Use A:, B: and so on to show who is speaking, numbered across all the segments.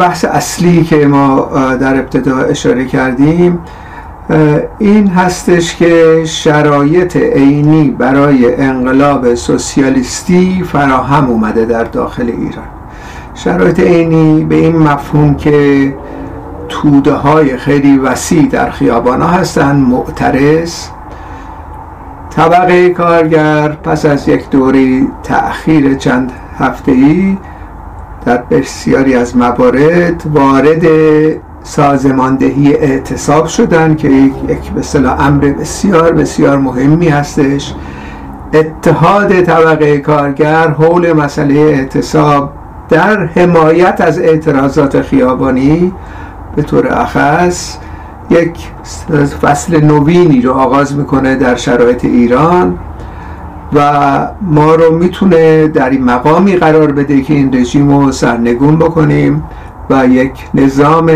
A: بحث اصلی که ما در ابتدا اشاره کردیم این هستش که شرایط عینی برای انقلاب سوسیالیستی فراهم اومده در داخل ایران. شرایط عینی به این مفهوم که توده های خیلی وسیع در خیابان ها هستن معترض. طبقه کارگر پس از یک دوری تأخیر چند هفته ای در بسیاری از موارد وارد سازماندهی اعتصاب شدن که یک به امر بسیار بسیار مهمی هستش. اتحاد طبقه کارگر حول مسئله اعتصاب در حمایت از اعتراضات خیابانی به طور اخص یک فصل نوینی رو آغاز می‌کنه در شرایط ایران. و ما رو می‌تونه در این مقامی قرار بده که این رژیم رو سرنگون بکنیم و یک نظام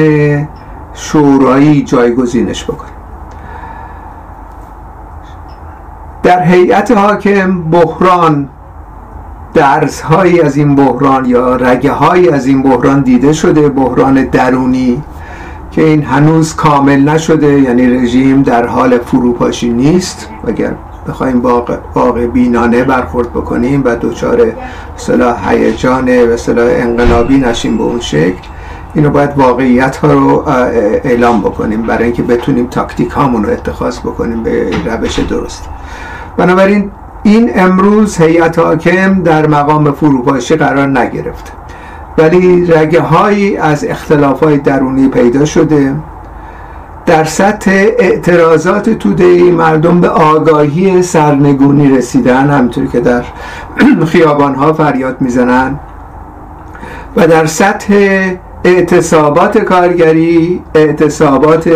A: شورایی جایگزینش بکنیم. در هیئت حاکم بحران درزهایی از این بحران یا رگه هایی از این بحران دیده شده بحران درونی که این هنوز کامل نشده یعنی رژیم در حال فروپاشی نیست اگر بخوایم واقع بینانه برخورد بکنیم و دچار صلاح هیجان و صلاح انقلابی نشیم به اون شکل. اینو باید واقعیت ها رو اعلام بکنیم برای اینکه بتونیم تاکتیک هامون رو اتخاذ بکنیم به روش درست. بنابراین این امروز هیئت حاکم در مقام فروپاشی قرار نگرفته ولی رگه هایی از اختلاف های درونی پیدا شده. در سطح اعتراضات توده ای مردم به آگاهی سرنگونی رسیدن همطور که در خیابان ها فریاد می‌زنن. و در سطح اعتصابات کارگری اعتصابات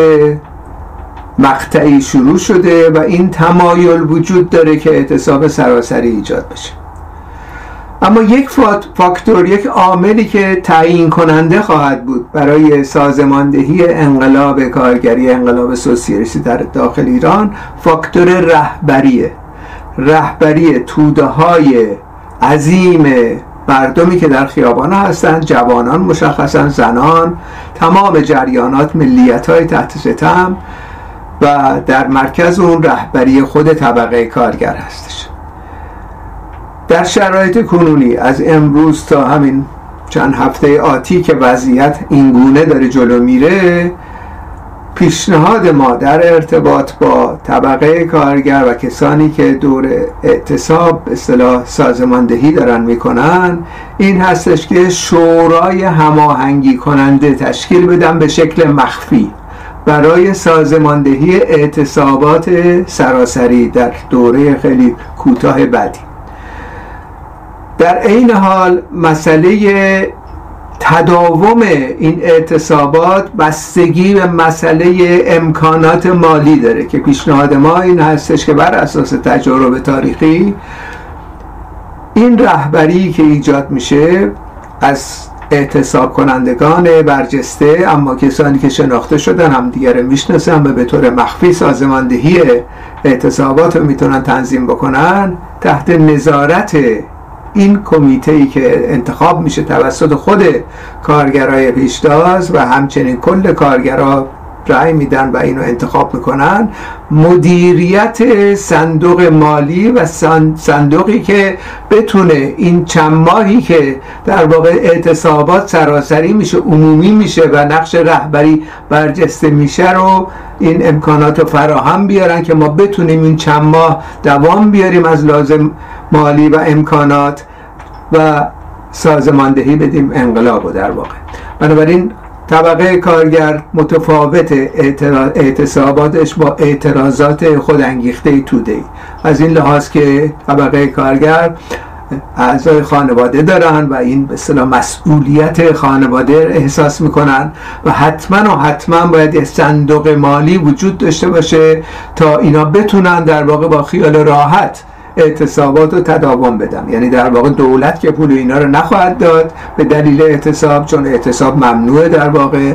A: مقطعی شروع شده و این تمایل وجود داره که اعتصاب سراسری ایجاد بشه. اما یک فاکتور یک عاملی که تعیین کننده خواهد بود برای سازماندهی انقلاب کارگری انقلاب سوسیالیستی در داخل ایران فاکتور رهبریه. رهبری توده های عظیم مردمی که در خیابان هستند جوانان مشخصا زنان تمام جریانات ملیت های تحت ستم و در مرکز اون رهبری خود طبقه کارگر هستش. در شرایط کنونی از امروز تا همین چند هفته آتی که وضعیت اینگونه داره جلو میره پیشنهاد ما در ارتباط با طبقه کارگر و کسانی که دور اعتصاب اصطلاح سازماندهی دارن می‌کنن این هستش که شورای هماهنگی کننده تشکیل بدن به شکل مخفی برای سازماندهی اعتصابات سراسری در دوره خیلی کوتاه بعدی. در عین حال مسئله تداوم این اعتصابات بستگی به مسئله امکانات مالی داره که پیشنهاد ما این هستش که بر اساس تجارب تاریخی این رهبری که ایجاد میشه از اعتصاب کنندگان برجسته اما کسانی که شناخته شدن هم دیگر می‌شناسن و به طور مخفی سازماندهی اعتصابات رو می‌تونن تنظیم بکنن تحت نظارت این کمیته ای که انتخاب میشه توسط خود کارگرای پیشتاز و همچنین کل کارگرا رأی میدن و اینو انتخاب می‌کنن. مدیریت صندوق مالی و صندوقی که بتونه این چند ماهی که در واقع اعتصابات سراسری میشه عمومی میشه و نقش رهبری برجسته میشه رو این امکانات رو فراهم بیارن که ما بتونیم این چند ماه دوام بیاریم از لازم مالی و امکانات و سازماندهی بدیم انقلاب و در واقع. بنابراین طبقه کارگر متفاوت اعتصاباتش با اعتراضات خودانگیخته توده ای. از این لحاظ که طبقه کارگر اعضای خانواده دارن و این به مسئولیت خانواده احساس می‌کنن و حتما و حتما باید یه صندوق مالی وجود داشته باشه تا اینا بتونن در واقع با خیال راحت اعتصابات رو تداوم بدن یعنی در واقع دولت که پول اینا رو نخواهد داد به دلیل اعتصاب چون اعتصاب ممنوعه در واقع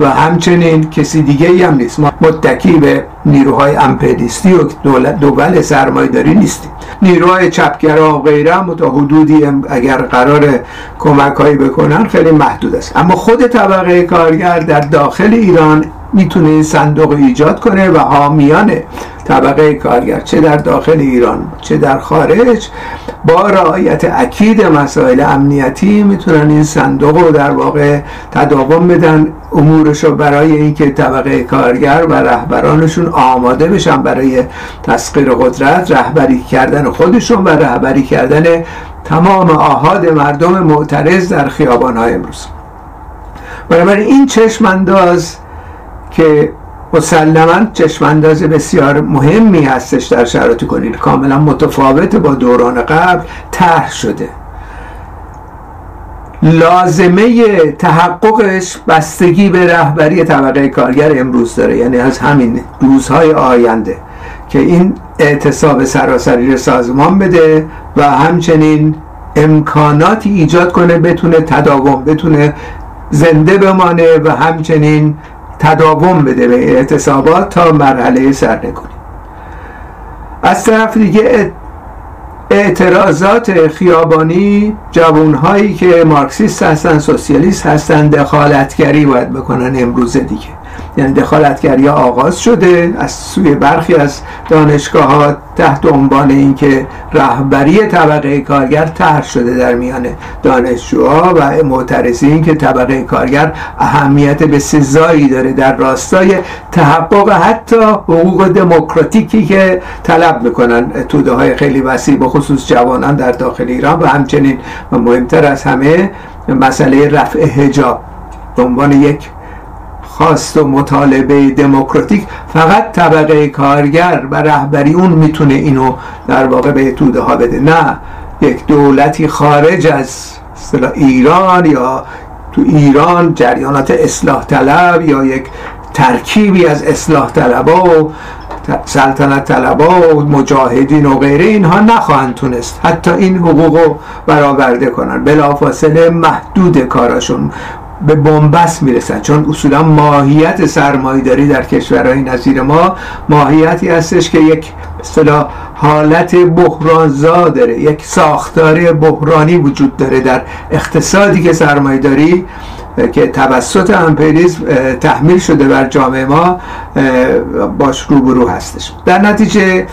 A: و همچنین کسی دیگه ای هم نیست. ما متکی به نیروهای امپریستی و دولت دول سرمایداری نیستیم. نیروهای چپگرا و غیره هم تا حدودی اگر قرار کمک هایی بکنن خیلی محدود است. اما خود طبقه کارگر در داخل ایران می‌تونه این صندوق ایجاد کنه و حامیان طبقه کارگر چه در داخل ایران چه در خارج با رعایت اکید مسائل امنیتی می‌تونن این صندوق رو در واقع تداوم بدن. امورش رو برای اینکه طبقه کارگر و رهبرانشون آماده بشن برای تسخیر قدرت رهبری کردن خودشون و رهبری کردن تمام آهاد مردم معترض در خیابان امروز. بنابراین این چشم انداز که مسلما چشمانداز بسیار مهمی هستش در شرایط کنید کاملا متفاوت با دوران قبل طرح شده. لازمه تحققش بستگی به رهبری طبقه کارگر امروز داره. یعنی از همین روزهای آینده که این اعتصاب سراسری سازمان بده و همچنین امکاناتی ایجاد کنه بتونه تداوم بتونه زنده بمانه و همچنین تداوم بده به اعتصابات تا مرحله سرنگونی از طرف دیگه اعتراضات خیابانی جوانهایی که مارکسیست هستن سوسیالیست هستن دخالتگری باید بکنن امروز دیگه. یعنی دخالتگری آغاز شده از سوی برخی از دانشگاه ها تحت عنوان اینکه رهبری طبقه کارگر طرح شده در میان دانشجوها و معترضین که طبقه کارگر اهمیت به سزایی داره در راستای تحقق حتی حقوق دموکراتیکی که طلب می‌کنن. توده های خیلی وسیع به خصوص جوانان در داخل ایران و همچنین و مهمتر از همه مسئله رفع هجاب به عنوان یک خواست و مطالبه دموکراتیک فقط طبقه کارگر و رهبری اون می‌تونه اینو در واقع به توده ها بده. نه یک دولتی خارج از ایران یا تو ایران جریانات اصلاح طلب یا یک ترکیبی از اصلاح طلبا و سلطنت طلبا و مجاهدین و غیره اینها نخواهند تونست حتی این حقوق رو برآورده کنن بلافاصله محدود کاراشون. به بنبست می‌رسن چون اصولا ماهیت سرمایداری در کشورهای نظیر ما ماهیتی هستش که یک اصطلاح حالت بحرانزا داره یک ساختار بحرانی وجود داره در اقتصادی که سرمایداری که توسط امپریزم تحمیل شده بر جامعه ما باش روبرو هستش. در نتیجه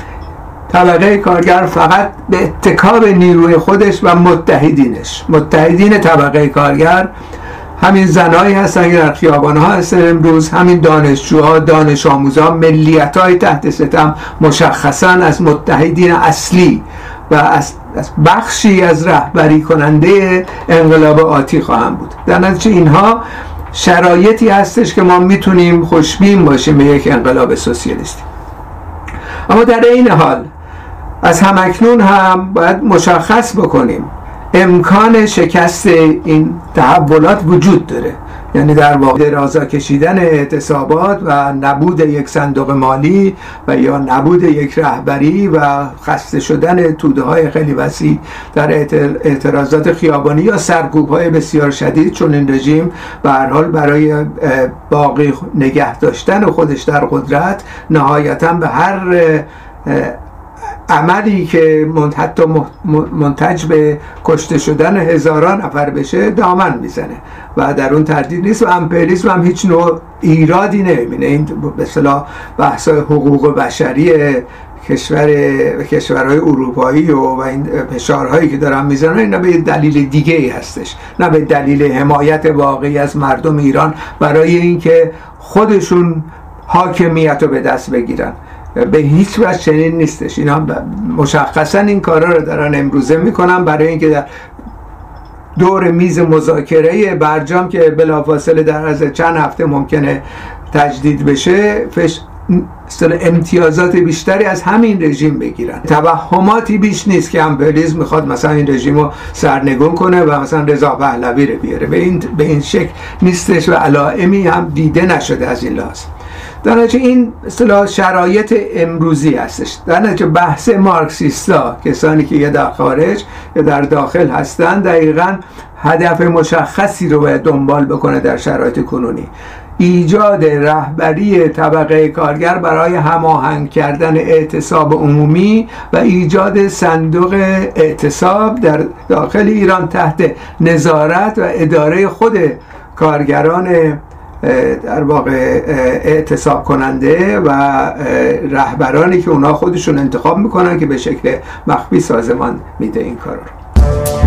A: طبقه کارگر فقط به اتکاب نیروی خودش و متحدینش. متحدین طبقه کارگر همین زنایی هستن که در خیابان ها هستن امروز همین دانشجوها دانش آموزان ملیت های تحت ستم مشخصا از متحدین اصلی و از بخشی از رهبری کننده انقلاب آتی خواهم بود. در نتیجه اینها شرایطی هستش که ما می‌تونیم خوشبین باشیم به یک انقلاب سوسیالیستی. اما در این حال از همکنون هم باید مشخص بکنیم امکان شکست این تحولات وجود داره. یعنی در واقع درازا کشیدن اعتصابات و نبود یک صندوق مالی و یا نبود یک رهبری و خسته شدن توده های خیلی وسیع در اعتراضات خیابانی یا سرکوب های بسیار شدید چون این رژیم حال برای باقی نگه داشتن خودش در قدرت نهایتا به هر عملی که حتی منتج به کشته شدن هزاران نفر بشه دامن می‌زنه و در اون تردید نیست و امپریزم هم هیچ نوع ایرادی نمی‌بینه. این به صلاح بحث حقوق بشری کشور کشورهای اروپایی و, و این فشارهایی که دارن می‌زنن اینا به دلیل دیگه ای هستش. نه به دلیل حمایت واقعی از مردم ایران برای اینکه خودشون حاکمیت رو به دست بگیرن. به هیچ وجه چنین نیستش. اینا مشخصا این کارا رو دارن امروزه می‌کنن برای اینکه در دور میز مذاکره برجام که بلافاصله در از چند هفته ممکنه تجدید بشه فش امتیازات بیشتری از همین رژیم بگیرن. توهماتی بیش نیست که امپریالیسم می‌خواد مثلا این رژیم رو سرنگون کنه و مثلا رضا پهلوی رو بیاره. به این, به این شکل نیستش و علائمی هم دیده نشده از این لحاظ. در نتیجه این اصطلاح شرایط امروزی هستش. در نتیجه بحث مارکسیستا کسانی که یا در خارج یا در داخل هستند دقیقا هدف مشخصی رو باید دنبال بکنه در شرایط کنونی. ایجاد رهبری طبقه کارگر برای هماهنگ کردن اعتصاب عمومی و ایجاد صندوق اعتصاب در داخل ایران تحت نظارت و اداره خود کارگران در واقع اعتصاب کننده و رهبرانی که اونا خودشون انتخاب می‌کنن که به شکل مخفی سازمان میده این کار رو.